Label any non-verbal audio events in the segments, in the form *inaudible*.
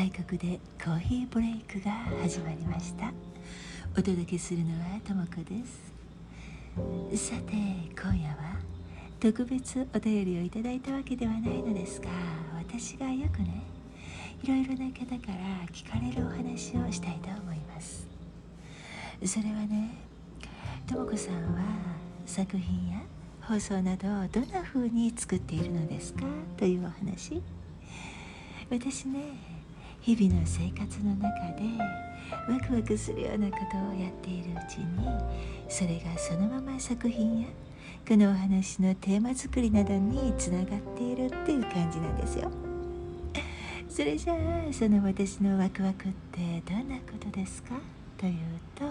外国でコーヒーブレイクが始まりました。お届けするのはともこです。さて今夜は特別お便りをいただいたわけではないのですが私がよくねいろいろな方から聞かれるお話をしたいと思います。それはねともこさんは作品や放送などをどんな風に作っているのですかというお話。私ね日々の生活の中でワクワクするようなことをやっているうちにそれがそのまま作品やこのお話のテーマ作りなどにつながっているっていう感じなんですよ。それじゃあその私のワクワクってどんなことですか？というと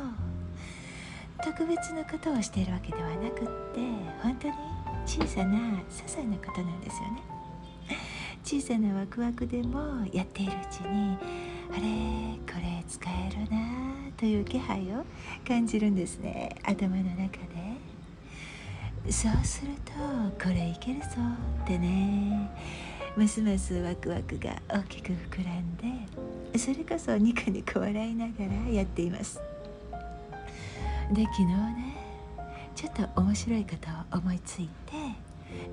特別なことをしているわけではなくって本当に小さな些細なことなんですよね。小さなワクワクでもやっているうちにあれこれ使えるなという気配を感じるんですね。頭の中で。そうするとこれいけるぞってね。ますますワクワクが大きく膨らんでそれこそニコニコ笑いながらやっています。で昨日ねちょっと面白いことを思いついて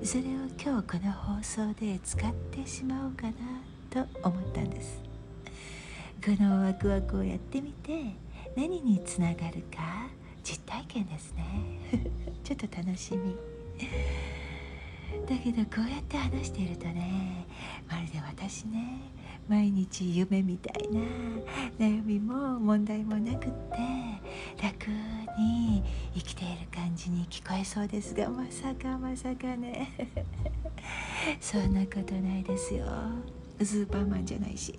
それを今日この放送で使ってしまおうかなと思ったんです。このワクワクをやってみて何につながるか実体験ですね。*laughs* ちょっと楽しみ。だけどこうやって話しているとねまるで私ね毎日夢みたいな悩みも問題もなくって楽に生きている感じに聞こえそうですがまさかまさかね。そんなことないですよ。スーパーマンじゃないし。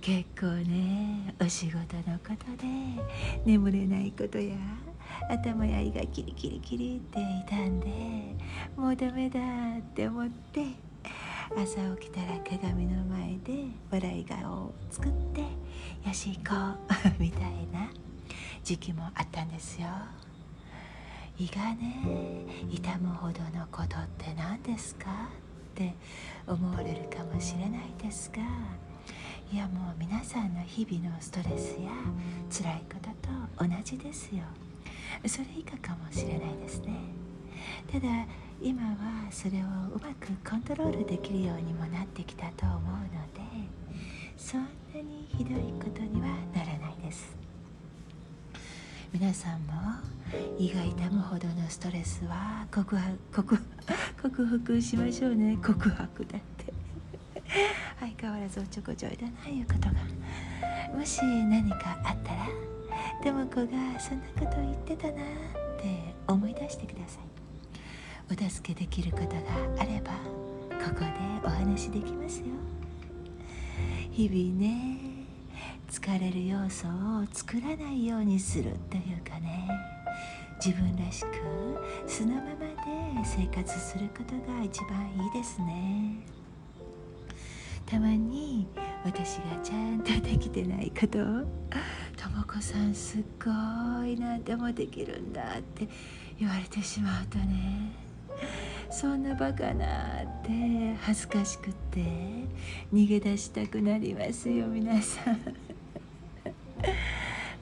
結構ねお仕事のことで眠れないことや頭や胃がキリキリキリって痛んでもうダメだって思って朝起きたら鏡の前で笑い顔を作ってよし行こう *laughs* みたいな時期もあったんですよ。胃がね痛むほどのことって何ですか？って思われるかもしれないですがいやもう皆さんの日々のストレスや辛いことと同じですよ。それ以下かもしれないですね。ただ今はそれをうまくコントロールできるようにもなってきたと思うのでそんなにひどいことにはならないです。皆さんも胃が痛むほどのストレスは告白告克服しましょうね。告白だって。相変わらずおちょこちょいだないうことが。もし何かあったらとも子がそんなこと言ってたなって思い出してください。お助けできることがあればここでお話できますよ。日々ね疲れる要素を作らないようにするというかね自分らしく素のままで生活することが一番いいですね。たまに私がちゃんとできてないことを「とも子さんすっごいなんでもできるんだ」って言われてしまうとね。そんなバカなって恥ずかしくって逃げ出したくなりますよ皆さん。*laughs*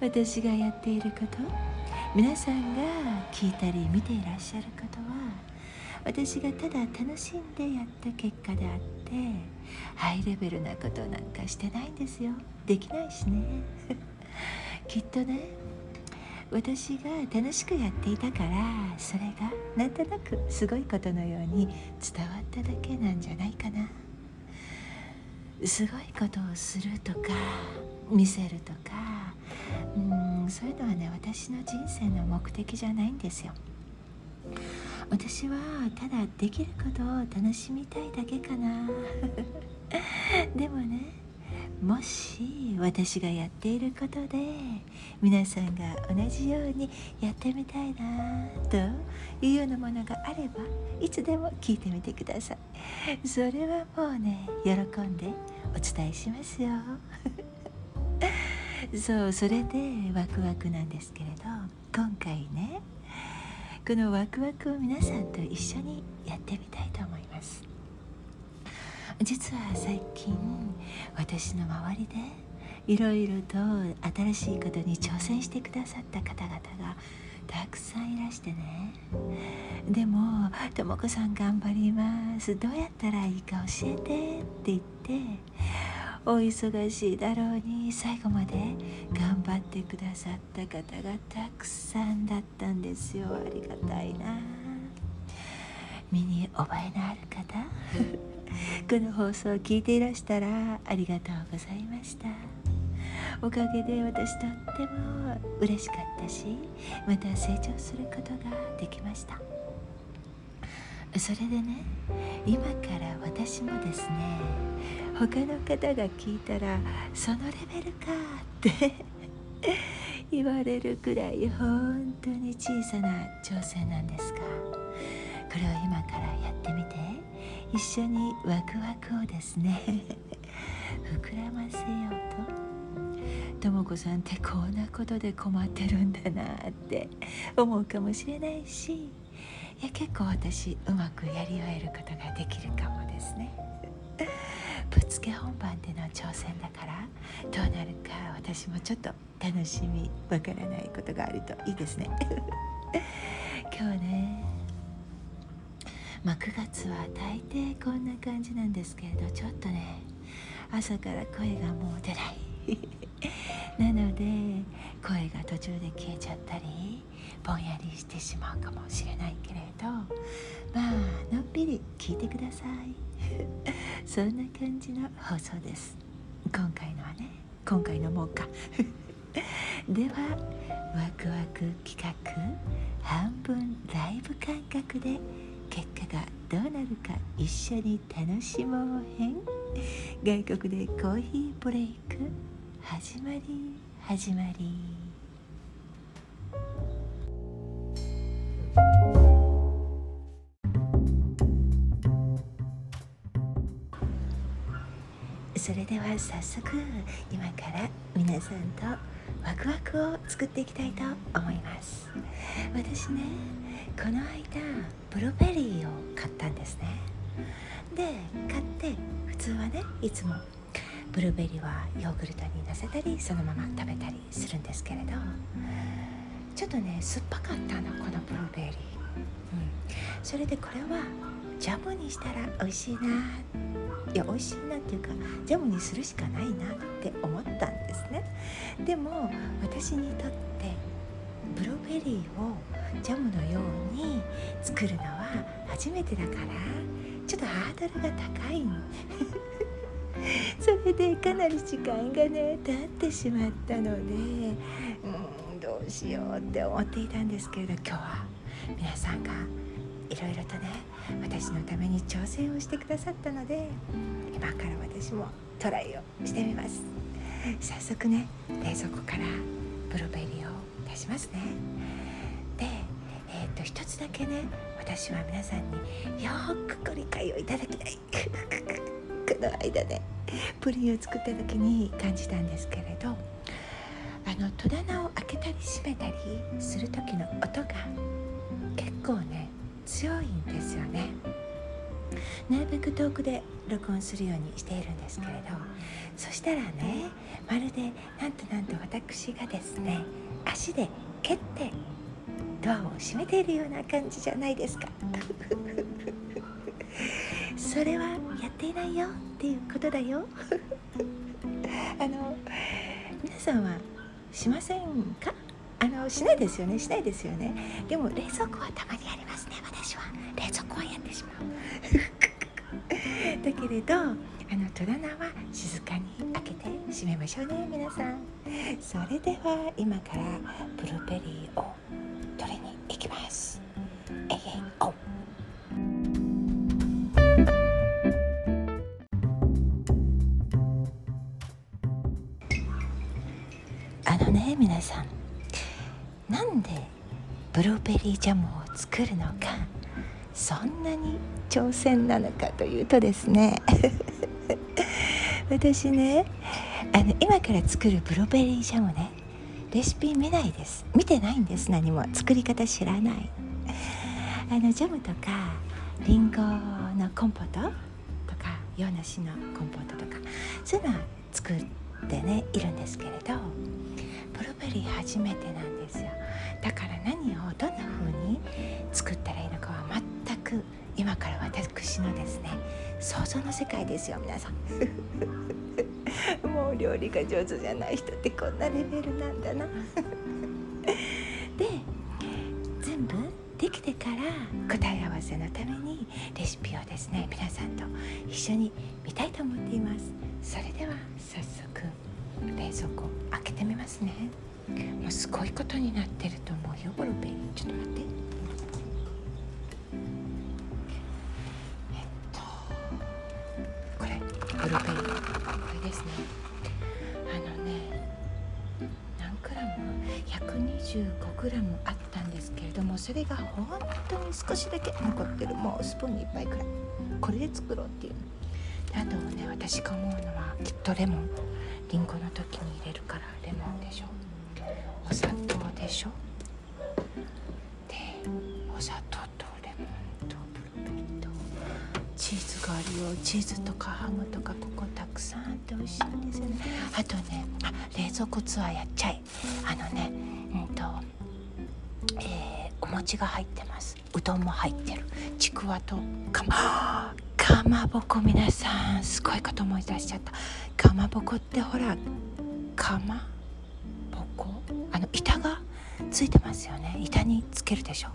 私がやっていること皆さんが聞いたり見ていらっしゃることは私がただ楽しんでやった結果であってハイレベルなことなんかしてないんですよ。できないしね。*laughs* きっとね私が楽しくやっていたからそれがなんとなくすごいことのように伝わっただけなんじゃないかな。すごいことをするとか見せるとかうんそういうのはね私の人生の目的じゃないんですよ。私はただできることを楽しみたいだけかな。*laughs* でもねもし私がやっていることで皆さんが同じようにやってみたいなというようなものがあればいつでも聞いてみてください。それはもうね喜んでお伝えしますよ。*laughs* そうそれでワクワクなんですけれど今回ねこのワクワクを皆さんと一緒にやってみたいと思います。実は最近私の周りでいろいろと新しいことに挑戦してくださった方々がたくさんいらしてね。でも「とも子さん頑張ります。どうやったらいいか教えて」って言ってお忙しいだろうに最後まで頑張ってくださった方がたくさんだったんですよ。ありがたいな。身に覚えのある方。この放送を聞いていらしたらありがとうございました。おかげで私とっても嬉しかったしまた成長することができました。それでね今から私もですね他の方が聞いたらそのレベルかって *laughs* 言われるくらい本当に小さな挑戦なんですがこれを今からやってみて。一緒にワクワクをですね *laughs* 膨らませようと。とも子さんってこんなことで困ってるんだなって思うかもしれないしいや結構私うまくやり終えることができるかもですね。ぶつけ本番での挑戦だからどうなるか私もちょっと楽しみわからないことがあるといいですね。*laughs* 今日ねまあ、9月は大抵こんな感じなんですけれどちょっとね朝から声がもう出ない。*laughs* なので声が途中で消えちゃったりぼんやりしてしまうかもしれないけれどまあのんびり聞いてください。*laughs* そんな感じの放送です。今回のはね今回のもうか。*laughs* ではワクワク企画半分ライブ感覚で結果がどうなるか一緒に楽しもう編外国でコーヒーブレイク始まり始まり。それでは早速今から皆さんとワクワクを作っていきたいと思います。私ねこの間ブルーベリーを買ったんですね。で買って普通はねいつもブルーベリーはヨーグルトにのせたりそのまま食べたりするんですけれどちょっとね酸っぱかったのこのブルーベリー、うん、それでこれはジャムにしたら美味しいな。いや美味しいなっていうかジャムにするしかないなって思ったんですね。でも私にとってブルーベリーをジャムのように作るのは初めてだからちょっとハードルが高い。*laughs* それでかなり時間がね経ってしまったのでうんどうしようって思っていたんですけれど今日は皆さんがいろいろとね私のために挑戦をしてくださったので今から私もトライをしてみます。早速ね冷蔵庫からブルーベリーを出しますね。でえっ、と一つだけね私は皆さんによくご理解をいただきたい。この間ねプリンを作った時に感じたんですけれどあの戸棚を開けたり閉めたりする時の音が結構ね強いんですよね。なるべく遠くで録音するようにしているんですけれどそしたらねまるでなんとなんと私がですね足で蹴ってドアを閉めているような感じじゃないですか。*laughs* それはやっていないよっていうことだよ。*laughs* あの皆さんはしませんか？あのしないですよね。しないですよね。でも冷蔵庫はたまにありますね。私は冷蔵庫はやってしまう。だけれどあの戸棚は静かに開けて閉めましょうね皆さん。それでは今からブルーベリーを取りに行きます。ブルーベリージャムを作るのかそんなに挑戦なのかというとですね *laughs* 私ねあの今から作るブルーベリージャムねレシピ見ないです。見てないんです。何も作り方知らない。あのジャムとかりんごのコンポートとか洋梨のコンポートとかそういうのは作ってねいるんですけれどブルーベリー初めてなんですよ。だから何をどんな風に作ったらいいのかは全く今から私のですね想像の世界ですよ皆さん。*laughs* もう料理が上手じゃない人ってこんなレベルなんだな。*laughs* で全部できてから答え合わせのためにレシピをですね皆さんと一緒に見たいと思っています。それでは早速。冷蔵庫開けてみますね。もうすごいことになってると思うよボルベリー。ちょっと待って。えっとこれボルベリー。これですね。あのね何グラム？125グラムあったんですけれどもそれが本当に少しだけ残ってる。もうスプーンに1杯くらい。これで作ろうっていうあとね私が思うのはきっとレモン。りんごの時に入れるからレモンでしょ。お砂糖でしょ。でお砂糖とレモンとブルーベリーと。チーズがあるよチーズとかハムとかここたくさんあって美味しいんですよね。あとねあ冷蔵庫ツアーやっちゃい。あのねうんとえー、お餅が入ってます。うどんも入ってる。ちくわとかま *gasps* かまぼこ皆さんすごいこと思い出しちゃった。かまぼこってほらかまぼこ？あの板がついてますよね。板につけるでしょ。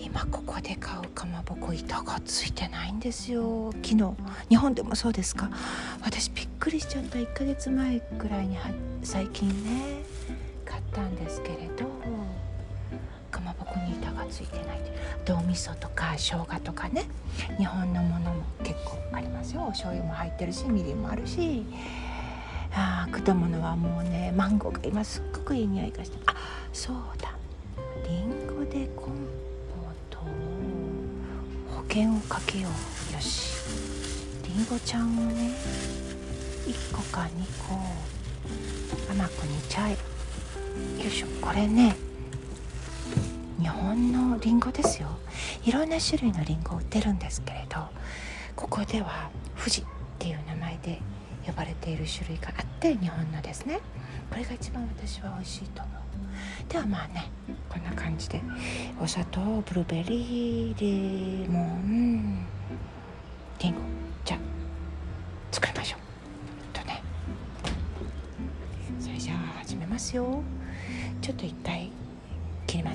今ここで買うかまぼこ板がついてないんですよ。昨日。日本でもそうですか。私びっくりしちゃった。1ヶ月前ぐらいに最近ね買ったんですけれど。ついてないお味噌とか生姜とかね。日本のものも結構ありますよ。お醤油も入ってるしみりんもあるし。あ果物はもうねマンゴーが今すっごくいい匂いがして。あそうだ。りんごでコンポート保険をかけよう。よし。りんごちゃんをね1個か2個甘く煮ちゃえ。よいしょ。これね日本のりんごですよ。いろんな種類のりんご売ってるんですけれどここでは富士っていう名前で呼ばれている種類があって日本のですね。これが一番私は美味しいと思う。ではまあねこんな感じでお砂糖ブルーベリーレモンりんごじゃあ作りましょう。とね。それじゃあ始めますよ。ちょっと一回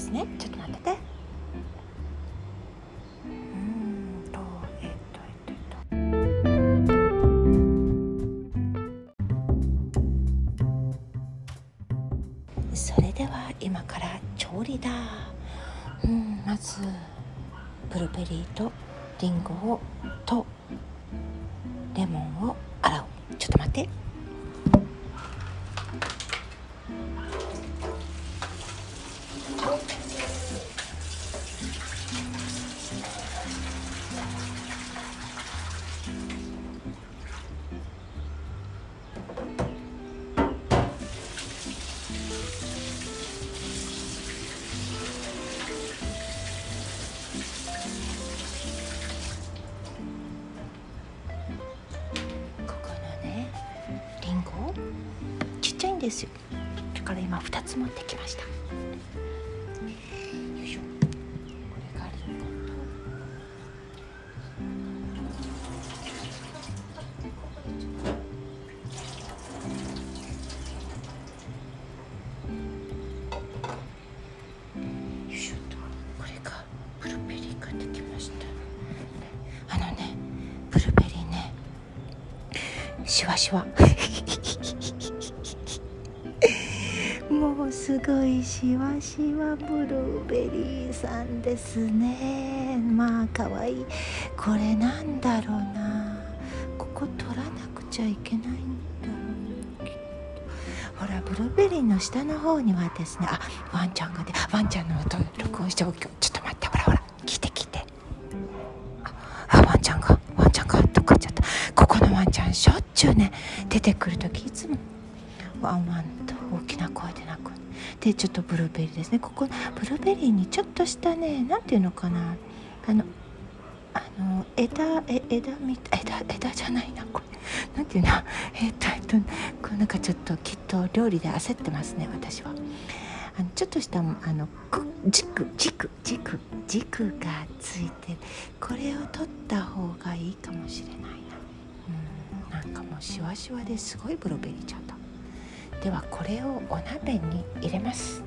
ますね。ちょっと待ってて。うんとえっとえっとえっと。それでは今から調理だ。うんまずブルーベリーとリンゴをとレモンを洗う。ちょっと待って。つ持ってきました。よいしょ。これがリンゴとよいしょとこれがブルーベリー買ってきました。あのねブルーベリーねシワシワごいしわしわブルーベリーさんですね。まあかわい。いこれなんだろうな。ここ取らなくちゃいけないんだろうほらブルーベリーの下の方にはですね。あワンちゃんがねワンちゃんの音録音しておきちょっと待ってほらほら。聞いて聞いて。あワンちゃんがワンちゃんがとかっちゃった。ここのワンちゃんしょっちゅうね出てくる時いつもワンワンと大きな声で鳴く。でちょっとブルーベリーですね。ここブルーベリーにちょっとしたね何ていうのかな。あのあの枝え枝み枝枝じゃないなこれ。なんていうの？えっとえっとこうなんかちょっときっと料理で焦ってますね私は。あのちょっとしたあの軸軸軸軸がついてこれを取った方がいいかもしれないな。うんなんかもうしわしわですごいブロベリーちゃんだではこれをお鍋に入れます。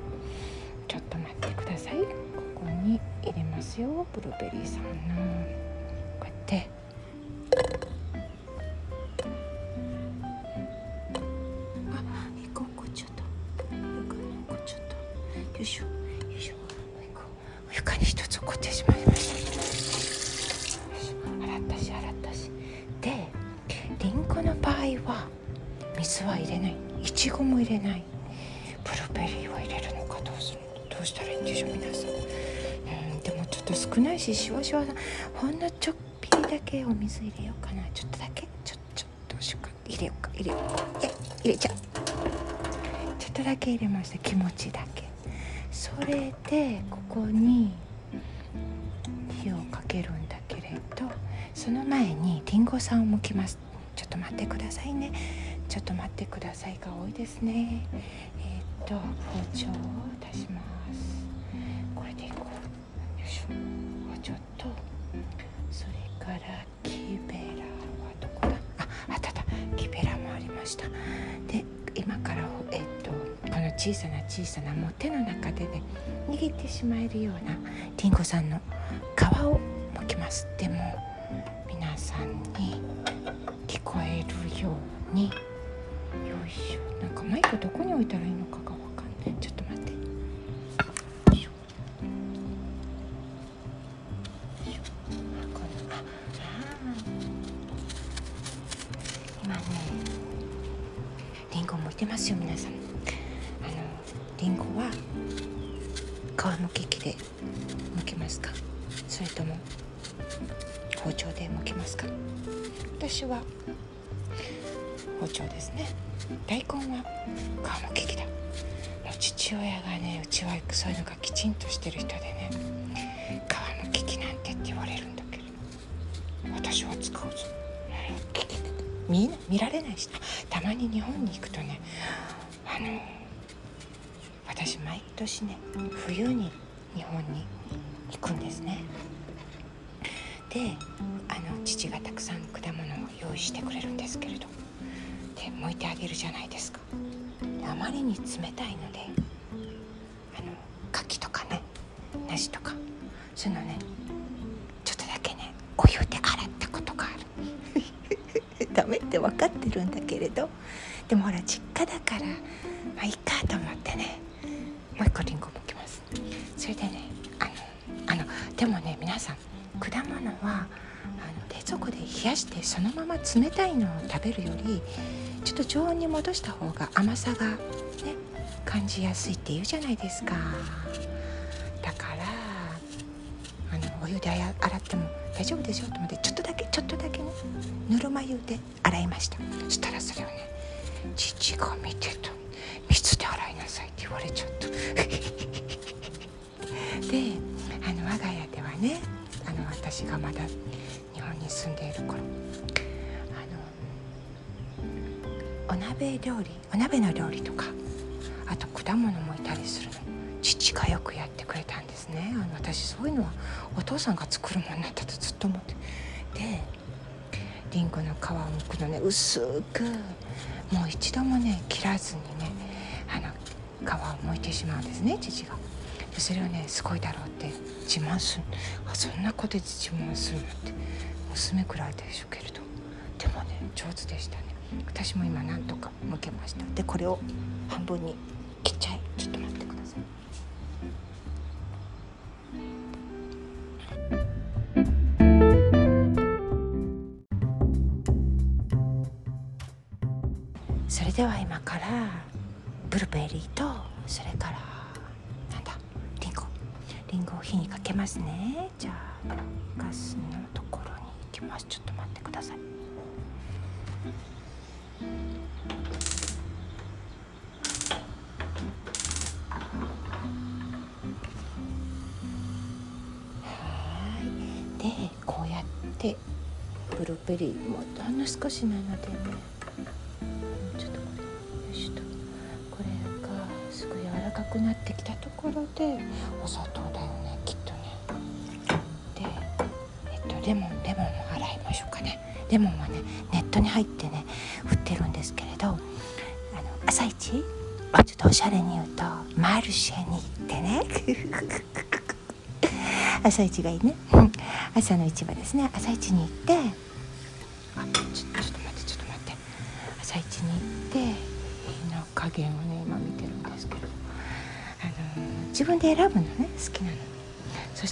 ちょっと待ってください。ここに入れますよ。ブロベリーさんのこうやって。よいしょよいしょ床に一つこってしまいました洗ったし洗ったし。でりんごの場合は水は入れない。いちごも入れない。ブルーベリーは入れるのかどうするどうしたらいいんでしょう皆さん。うんでもちょっと少ないししわしわほんのちょっぴりだけお水入れようかな。ちょっとだけちょちょどうしようか入れようか。入れようか入れちゃうちょっとだけ入れました気持ちだけ。それでここに火をかけるんだけれどその前にりんごさんを剥きます。ちょっと待ってくださいね。ちょっと待ってくださいが多いですね。えっ、と包丁を出します。これでいこう。よいしょ。包丁と。それから木べらはどこだ？ああったあった。木べらもありました。で今からえっ、とこの小さな小さなもう手の中でね握ってしまえるようなりんごさんの皮を剥きます。でも皆さんに聞こえるように。しょ。なんかマイクどこに置いたらいいの使うぞ見見られないしたまに日本に行くとねあの私毎年ね冬に日本に行くんですね。であの父がたくさん果物を用意してくれるんですけれどで剥いてあげるじゃないですか。あまりに冷たいのであの柿とかね梨とかそういうのねちょっとだけねお湯でって分かってるんだけれどでもほら実家だからまあいいかと思ってねもう一個りんごもきます。それでねあのあのでもね皆さん果物はあの冷蔵庫で冷やしてそのまま冷たいのを食べるよりちょっと常温に戻した方が甘さがね感じやすいって言うじゃないですか。だからあのお湯で洗っても大丈夫でしょと思ってちょっとだけちょっとだけねぬるま湯でした。そしたらそれをね父が見てた水で洗いなさいって言われちゃった。*laughs* であの我が家ではねあの私がまだ日本に住んでいる頃あのお鍋料理お鍋の料理とかあと果物もいたりするの。父がよくやってくれたんですね。あの私そういうのはお父さんが作るものだったとずっと思って。でりんごの皮を剥くのね。薄くもう一度もね切らずにねあの皮を剥いてしまうんですね父が。それをねすごいだろうって自慢する。あそんなことで自慢するのって娘くらいでしょうけれど。でもね上手でしたね。私も今なんとか剥けました。でこれを半分に切っちゃえ。ちょっとにかけますね。じゃあガスのところに行きます。ちょっと待ってください。はい。でこうやってブルーベリーもほんの少しなのでね。ちょっとこれよしと。これがすごい柔らかくなってきたところでお砂糖だよね。レモンレモンも洗いましょうかね。レモンはねネットに入ってね売ってるんですけれどあの朝一ちょっとおしゃれに言うとマルシェに行ってね。*laughs* 朝一がいいね。朝の市場ですね。朝市に行ってあちょちょっと待ってちょっと待って。朝市に行って火の加減をね今見てるんですけど。あの自分で選ぶのね。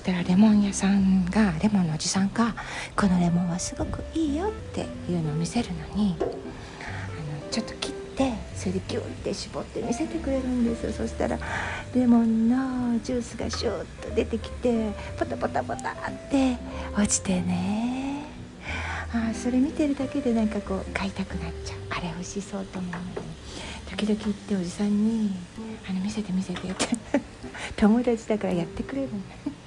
したらレモン屋さんがレモンのおじさんが「このレモンはすごくいいよ」っていうのを見せるのにあのちょっと切ってそれでギュッて絞って見せてくれるんですよ。そしたらレモンのジュースがシュッと出てきてポタポタポタって落ちてね。あそれ見てるだけでなんかこう買いたくなっちゃう。あれ美味しそうと思うので時々行っておじさんに「あの見せて見せて」って。*laughs* 友達だからやってくれるの。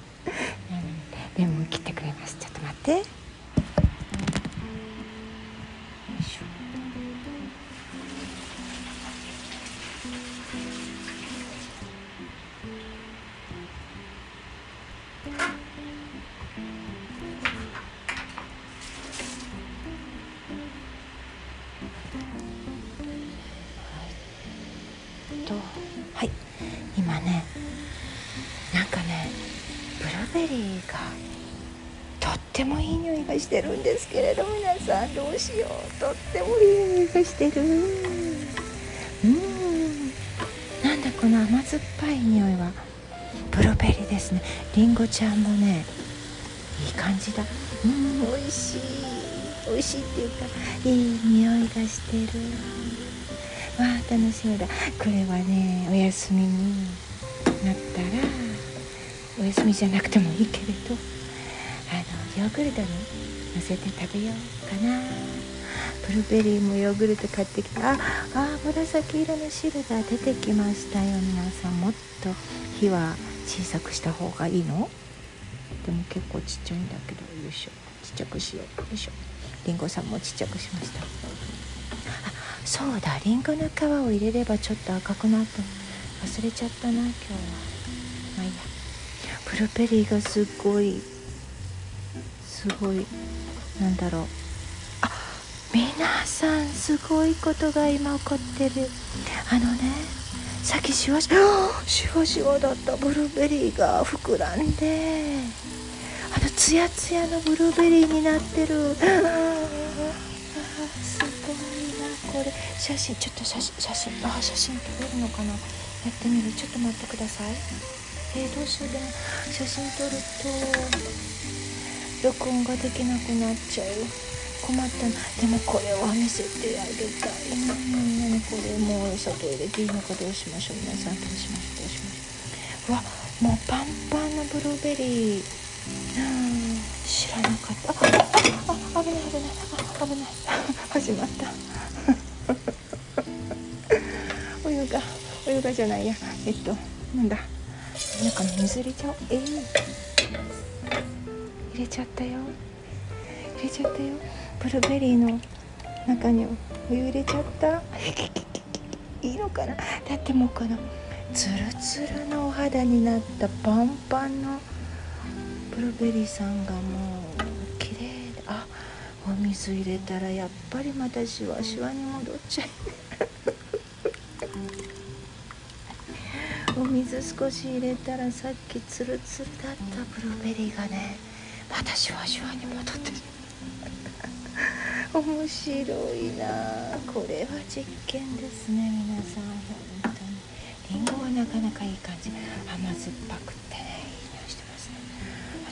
レモン切ってくれます。ちょっと待って。よいしょはい。今ねベリーがとってもいい匂いがしてるんですけれど皆さんどうしよう。とってもいい匂いがしてる。うん。なんだこの甘酸っぱい匂いは。ブルーベリーですね。りんごちゃんもねいい感じだ。うん美味しい。美味しいっていうかいい匂いがしてる。わあ楽しみだ。これはねお休みになったらお休みじゃなくてもいいけれど。あのヨーグルトにのせて食べようかな。ブルーベリーもヨーグルト買ってきたああ紫色の汁が出てきましたよ。皆さんもっと火は小さくした方がいいの？でも結構ちっちゃいんだけど。よいしょ。ちっちゃくしよう。よいしょ。りんごさんもちっちゃくしました。あそうだ。りんごの皮を入れればちょっと赤くなった。忘れちゃったな今日は。ブルーベリーがすっごいすごいなんだろう。あ皆さんすごいことが今起こってる。あのねさっきシワシワ *gasps* シワシワだった。ブルーベリーが膨らんで。あのツヤツヤのブルーベリーになってる。すごいなこれ。写真ちょっと写写真あ写真撮れるのかな。やってみる。ちょっと待ってください。えー、どうしよう。かな写真撮ると録音ができなくなっちゃう。困った。なでもこれは見せてあげたい。なみんなにこれもう砂糖入れていいのかどうしましょう。皆さんどうしましょう。どうしましょう。うわもうパンパンのブルーベリー。うん。知らなかった。あああ危ない危ないあ危ない。始まった。*laughs* お湯がお湯がじゃないや。えっとなんだ。なんか水入れちゃおう。えー、入れちゃったよ。入れちゃったよ。ブルーベリーの中にお湯入れちゃった。いいのかな。だってもうこのツルツルのお肌になったパンパンのブルーベリーさんがもう綺麗で。あお水入れたらやっぱりまたシワシワに戻っちゃう。お水少し入れたらさっきツルツルだったブルーベリーがねまたシュワシュワに戻ってる。面白いな。これは実験ですね皆さん。本当に。りんごはなかなかいい感じ。甘酸っぱくてねいい匂いしてますね。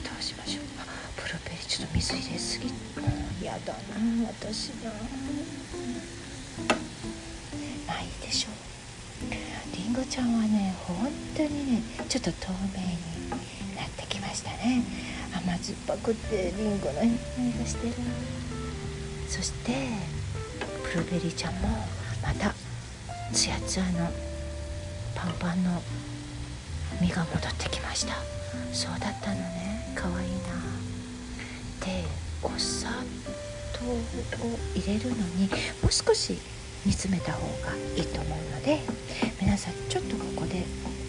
あどうしましょう。あブルーベリーちょっと水入れすぎ。もうやだな私な。まあいいでしょう。りんごちゃんはね本当にねちょっと透明になってきましたね。甘酸っぱくてりんごの匂いがしてる。そしてブルーベリーちゃんもまたツヤツヤのパンパンの実が戻ってきました。そうだったのね。かわいいな。でお砂糖を入れるのにもう少し煮詰めた方がいいと思うので皆さんちょっとここで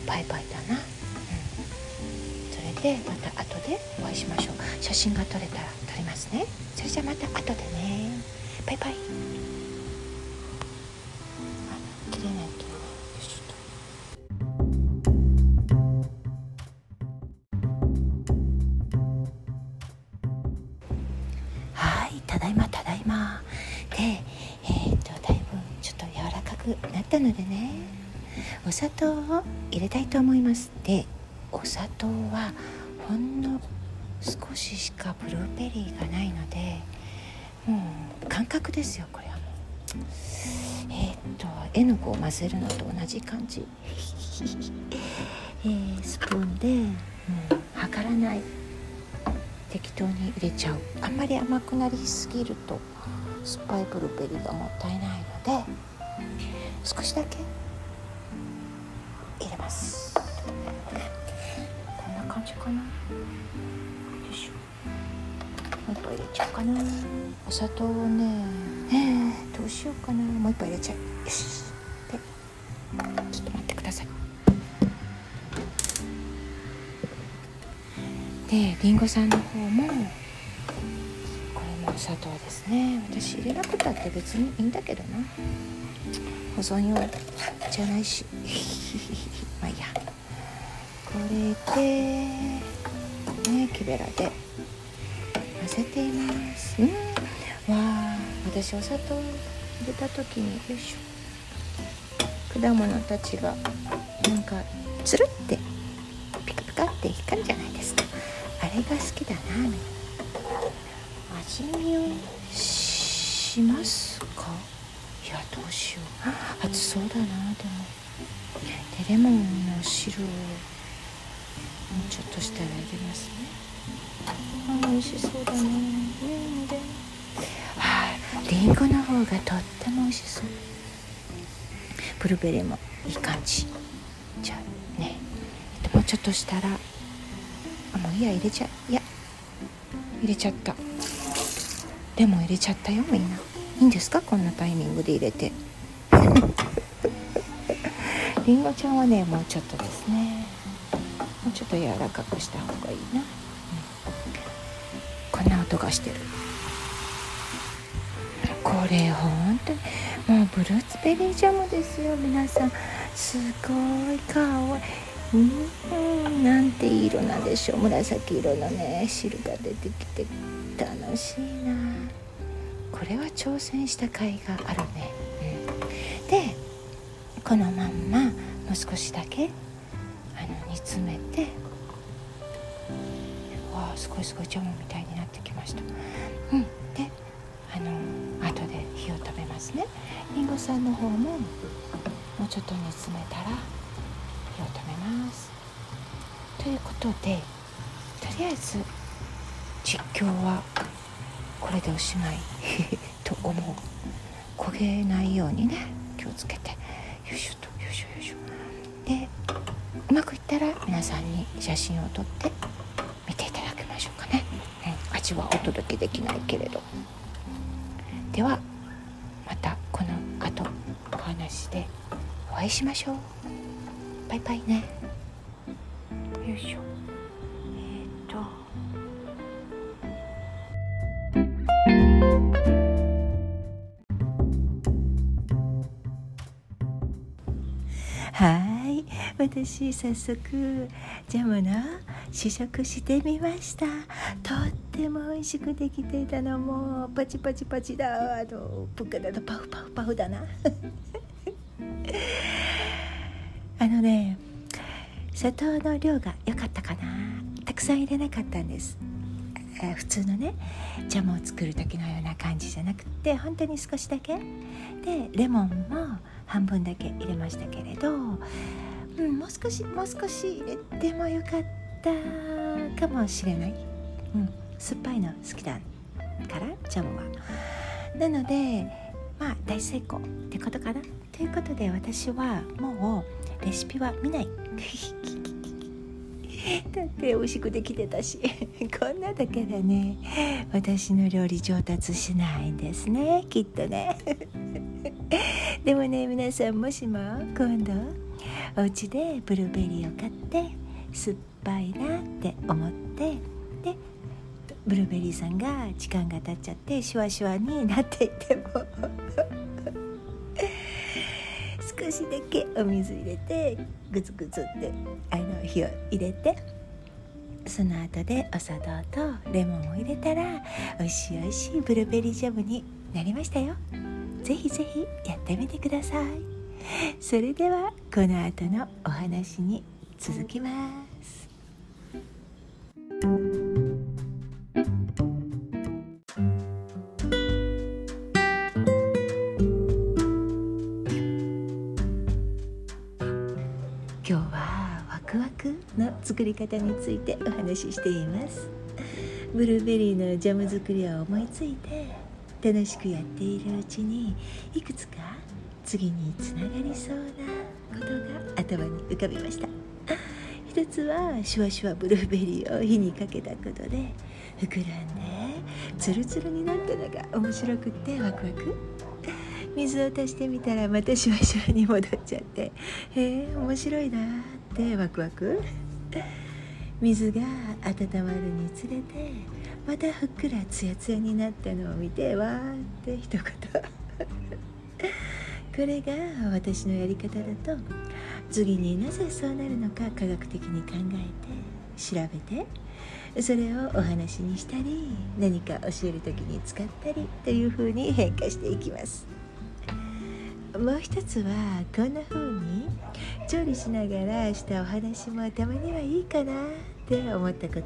バイバイだな、うん、それでまた後でお会いしましょう。写真が撮れたら撮りますね。それじゃあまた後でね。バイバイ。のでねお砂糖を入れたいと思います。でお砂糖はほんの少ししかブルーベリーがないのでもう感覚ですよこれはもう。えー、っと絵の具を混ぜるのと同じ感じ。*laughs* えー、スプーンでも、うん、測らない。適当に入れちゃう。あんまり甘くなりすぎると酸っぱいブルーベリーがもったいないので少しだけ。入れます。こんな感じかな。よいしょ。もう一杯入れちゃおうかな。お砂糖をねえ。どうしようかな。もう一杯入れちゃう。よし。でちょっと待ってください。でりんごさんの方もこれもお砂糖ですね。私入れなくたって別にいいんだけどな。保存用じゃないし。*laughs* まあいいや。これでね木べらで混ぜています。うん。わあ私お砂糖入れた時によいしょ。果物たちがなんかつるってピカピカって光るじゃないですか。あれが好きだな。味見をしますか？いやどうしよう。熱そうだなでも。でレモンの汁をもうちょっとしたら入れますね。あ美味しそうだね。んではい。りんごの方がとっても美味しそう。ブルーベリーもいい感じ。じゃあね。もうちょっとしたら。あもういいや入れちゃいや。入れちゃった。レモン入れちゃったよみんな。いいんですか？こんなタイミングで入れて。*laughs* りんごちゃんはねもうちょっとですね。もうちょっと柔らかくした方がいいな、うん、こんな音がしてる。これ本当にもうブルーツベリージャムですよ皆さん。すごいかわいいうん。なんていい色なんでしょう。紫色のね汁が出てきて楽しいな。これは挑戦した甲斐があるね、うん、でこのまんまもう少しだけあの煮詰めてわあすごいすごいジャムみたいになってきました。うん。であの後で火を止めますね。りんごさんの方ももうちょっと煮詰めたら火を止めます。ということでとりあえず実況はこれでおしまい。*laughs* と思う。焦げないようにね。気をつけて。よいしょとよいしょよいしょ。でうまくいったら皆さんに写真を撮って見ていただきましょうかね、うん、味はお届けできないけれど。ではまたこの後お話でお会いしましょう。バイバイね。よいしょ。私早速ジャムの試食してみました。とっても美味しくできていたの。もうパチパチパチだ。あのプカだとパフパフパフだな。*laughs* あのね砂糖の量が良かったかな。たくさん入れなかったんです。普通のねジャムを作る時のような感じじゃなくて本当に少しだけ。でレモンも半分だけ入れましたけれど、うん、もう少しもう少し入れてもよかったかもしれない、うん、酸っぱいの好きだからジャムは。なのでまあ大成功ってことかな。ということで私はもうレシピは見ない。*laughs* だって美味しくできてたし。*laughs* こんなだけでね私の料理上達しないんですねきっとね。*laughs* でもね皆さんもしも今度お家でブルーベリーを買って酸っぱいなって思ってでブルーベリーさんが時間が経っちゃってシュワシュワになっていても *laughs* 少しだけお水入れてグツグツってあの火を入れてその後でお砂糖とレモンを入れたら美味しい美味しいブルーベリージャムになりましたよ。ぜひぜひやってみてください。それではこの後のお話に続きます。今日はワクワクの作り方についてお話ししています。ブルーベリーのジャム作りを思いついて楽しくやっているうちにいくつか次につながりそうなことが頭に浮かびました。一つはシュワシュワブルーベリーを火にかけたことで膨らんでツルツルになったのが面白くってワクワク。水を足してみたらまたシュワシュワに戻っちゃってへえ面白いなってワクワク。水が温まるにつれてまたふっくらツヤツヤになったのを見てわーって一言。これが私のやり方だと次になぜそうなるのか科学的に考えて調べてそれをお話にしたり何か教える時に使ったりというふうに変化していきます。もう一つはこんな風に調理しながらしたお話もたまにはいいかなって思ったこと。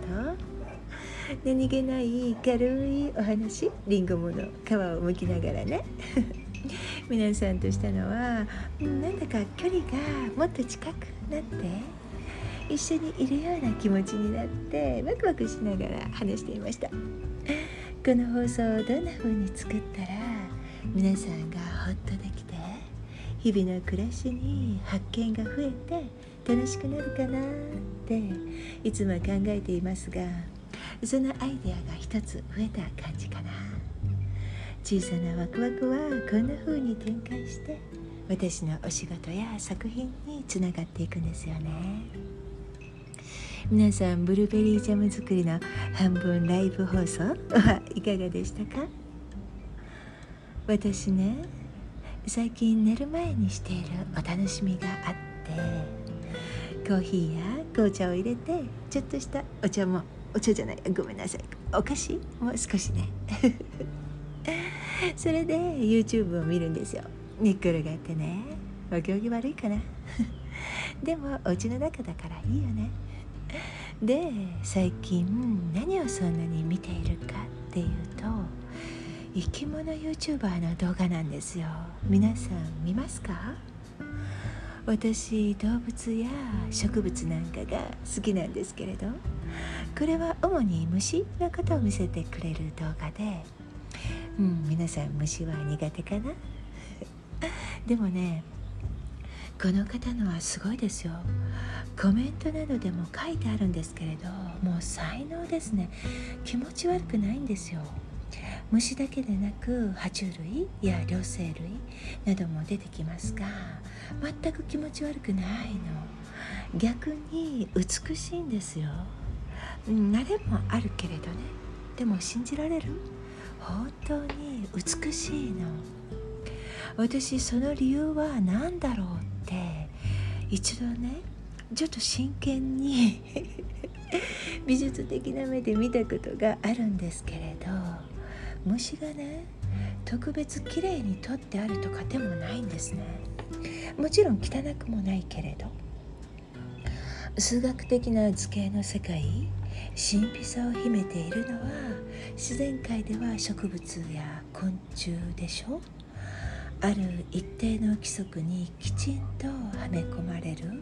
何気ない軽いお話りんごもの皮を剥きながらね。皆さんとしたのはなんだか距離がもっと近くなって一緒にいるような気持ちになってワクワクしながら話していました。この放送をどんな風に作ったら皆さんがホッとできて日々の暮らしに発見が増えて楽しくなるかなっていつも考えていますがそのアイデアが一つ増えた感じかな。小さなワクワクはこんな風に展開して私のお仕事や作品につながっていくんですよね。皆さんブルーベリージャム作りの半分ライブ放送はいかがでしたか？私ね最近寝る前にしているお楽しみがあってコーヒーや紅茶を入れてちょっとしたお茶もお茶じゃないごめんなさいお菓子もう少しね。それで YouTube を見るんですよ。寝っ転がってね。お行儀悪いかな。*laughs* でもお家の中だからいいよね。で最近何をそんなに見ているかっていうと生き物 YouTuber の動画なんですよ。皆さん見ますか？私動物や植物なんかが好きなんですけれどこれは主に虫のことを見せてくれる動画でうん皆さん虫は苦手かな？*laughs* でもねこの方のはすごいですよ。コメントなどでも書いてあるんですけれどもう才能ですね。気持ち悪くないんですよ。虫だけでなく爬虫類や両生類なども出てきますが全く気持ち悪くないの。逆に美しいんですよ。慣れもあるけれどね。でも信じられる？本当に美しいの。私その理由は何だろうって一度ねちょっと真剣に *laughs* 美術的な目で見たことがあるんですけれど虫がね特別綺麗に撮ってあるとかでもないんですね。もちろん汚くもないけれど数学的な図形の世界神秘さを秘めているのは自然界では植物や昆虫でしょある一定の規則にきちんとはめ込まれる。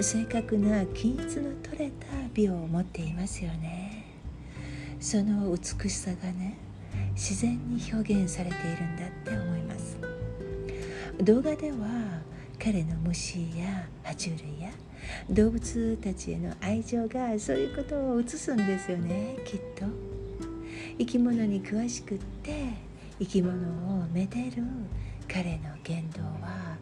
正確な均一の取れた美を持っていますよね。その美しさがね自然に表現されているんだって思います。動画では彼の虫や爬虫類や動物たちへの愛情がそういうことを映すんですよねきっと。生き物に詳しくって生き物をめでる。彼の言動は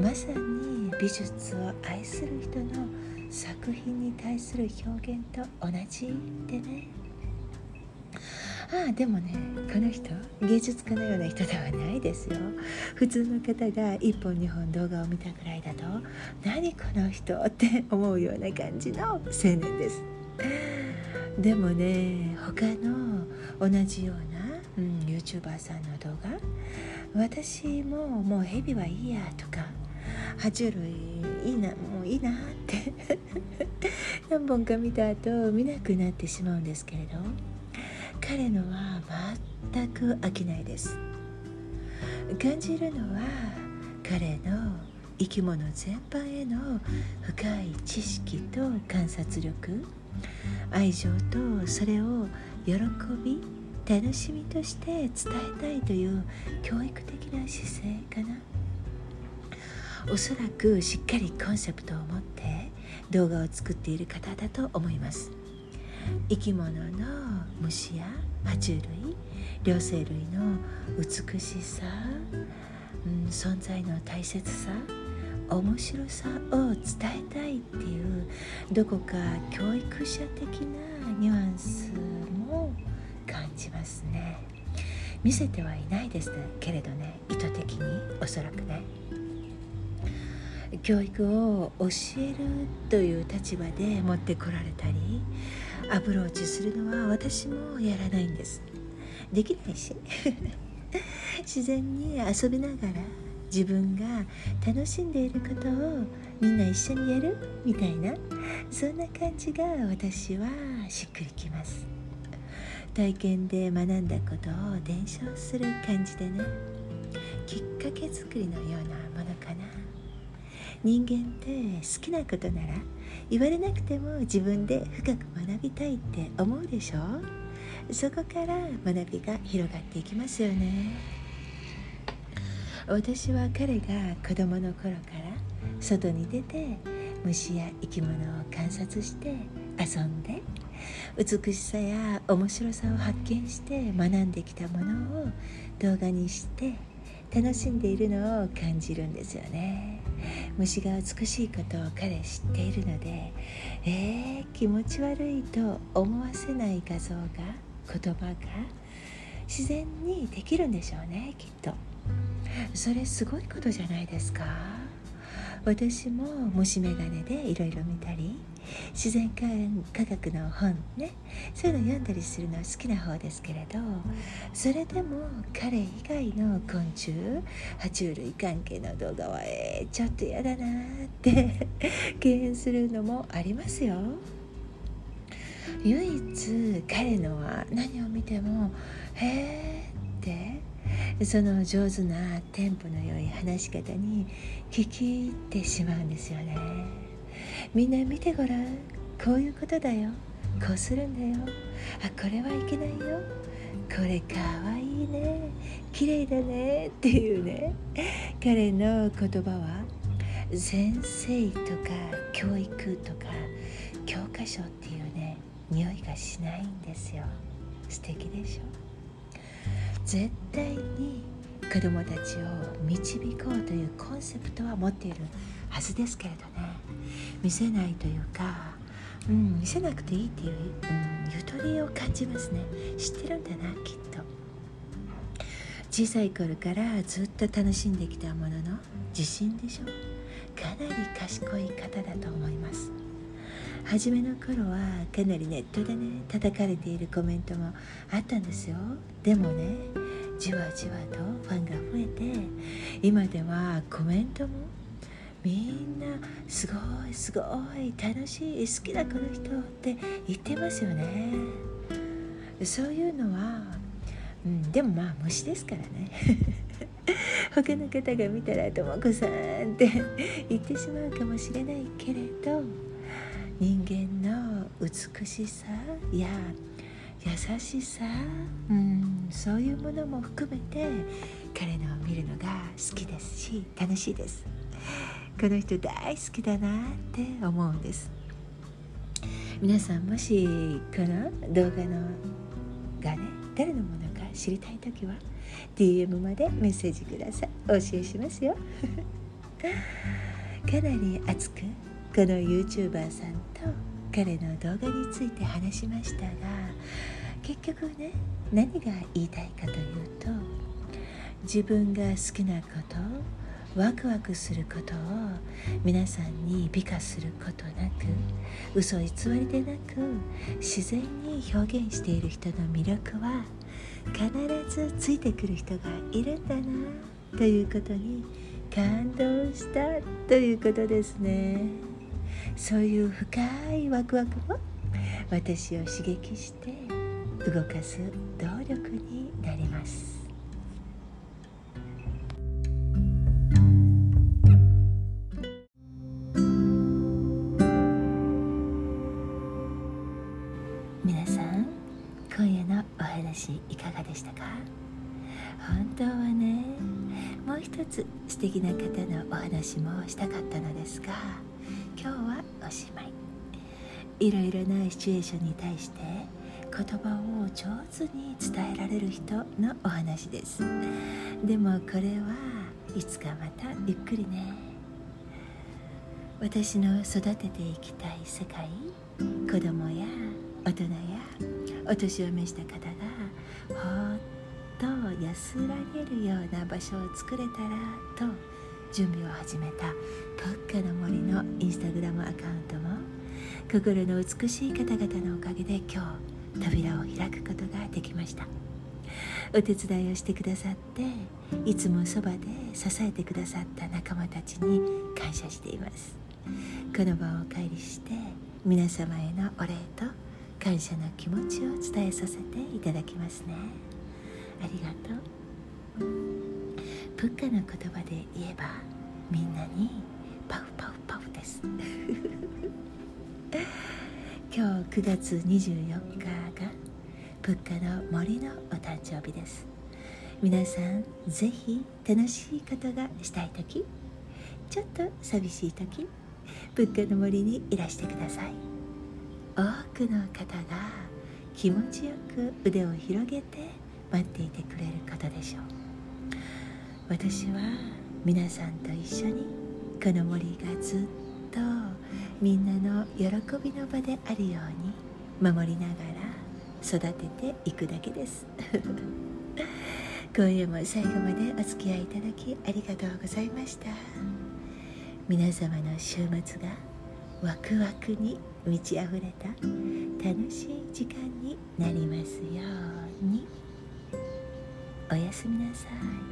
まさに美術を愛する人の作品に対する表現と同じでね。あでもねこの人芸術家のような人ではないですよ。普通の方が1本2本動画を見たぐらいだと何この人って思うような感じの青年です。でもね他の同じような、うん、YouTuber さんの動画私ももうヘビはいいやとか爬虫類いいなもういいなって *laughs* 何本か見た後見なくなってしまうんですけれど。彼のは全く飽きないです。感じるのは彼の生き物全般への深い知識と観察力。愛情とそれを喜び楽しみとして伝えたいという教育的な姿勢かな。おそらくしっかりコンセプトを持って動画を作っている方だと思います。生き物の虫や爬虫類両生類の美しさ、うん、存在の大切さ面白さを伝えたいっていうどこか教育者的なニュアンスも感じますね。見せてはいないですけれどね。意図的におそらくね。教育を教えるという立場で持ってこられたりアプローチするのは私もやらないんです。できないし。*laughs* 自然に遊びながら自分が楽しんでいることをみんな一緒にやるみたいなそんな感じが私はしっくりきます。体験で学んだことを伝承する感じでねきっかけ作りのようなものかな。人間って好きなことなら言われなくても自分で深く学びたいって思うでしょ？そこから学びが広がっていきますよね。私は彼が子供の頃から外に出て虫や生き物を観察して遊んで美しさや面白さを発見して学んできたものを動画にして楽しんでいるのを感じるんですよね。虫が美しいことを彼知っているのでえー、気持ち悪いと思わせない画像が言葉が自然にできるんでしょうねきっと。それすごいことじゃないですか。私も虫眼鏡でいろいろ見たり自然科学の本ねそういうの読んだりするのは好きな方ですけれどそれでも彼以外の昆虫爬虫類関係の動画はえー、ちょっと嫌だなって敬遠するのもありますよ。唯一彼のは何を見ても「へえ」ってその上手なテンポの良い話し方に聞き入ってしまうんですよね。みんな見てごらん。こういうことだよ。こうするんだよ。あこれはいけないよ。これかわいいね。綺麗だねっていうね。彼の言葉は先生とか教育とか教科書っていうね匂いがしないんですよ。素敵でしょ？絶対に子どもたちを導こうというコンセプトは持っているはずですけれどね。見せないというか、うん、見せなくていいっていう、うん、ゆとりを感じますね。知ってるんだなきっと。小さい頃からずっと楽しんできたものの自信でしょ。かなり賢い方だと思います。初めの頃はかなりネットでね叩かれているコメントもあったんですよ。でもねじわじわとファンが増えて今ではコメントもみんなすごいすごい楽しい好きだこの人って言ってますよね。そういうのは、うん、でもまあ虫ですからね。*laughs* 他の方が見たら「とも子さん」って言ってしまうかもしれないけれど人間の美しさや優しさ、うん、そういうものも含めて彼のを見るのが好きですし楽しいです。この人大好きだなって思うんです。皆さんもしこの動画のがね誰のものか知りたい時は DM までメッセージください。お教えしますよ。*laughs* かなり熱くこの YouTuber さんと彼の動画について話しましたが結局ね何が言いたいかというと自分が好きなことワクワクすることを皆さんに美化することなく嘘偽りでなく自然に表現している人の魅力は必ずついてくる人がいるんだなということに感動したということですね。そういう深いワクワクも私を刺激して動かす動力になります。皆さん今夜のお話いかがでしたか？本当はねもう一つ素敵な方のお話もしたかったのですが今日はおしまい。いろいろなシチュエーションに対して言葉を上手に伝えられる人のお話です。でもこれはいつかまたゆっくりね。私の育てていきたい世界子供や大人やお年を召した方がほっと安らげるような場所を作れたらと準備を始めたポッカの森のインスタグラムアカウントも心の美しい方々のおかげで今日扉を開くことができました。お手伝いをしてくださっていつもそばで支えてくださった仲間たちに感謝しています。この場をお借りして皆様へのお礼と感謝の気持ちを伝えさせていただきますね。ありがとう。プッカの言葉で言えばみんなにパフパフパフです。*laughs* 今日9月24日がプッカの森のお誕生日です。皆さんぜひ楽しいことがしたい時ちょっと寂しい時プッカの森にいらしてください。多くの方が気持ちよく腕を広げて待っていてくれることでしょう。私は皆さんと一緒にこの森がずっとみんなの喜びの場であるように守りながら育てていくだけです。今夜も最後までお付き合いいただきありがとうございました。皆様の週末がワクワクに満ち溢れた楽しい時間になりますように。おやすみなさい。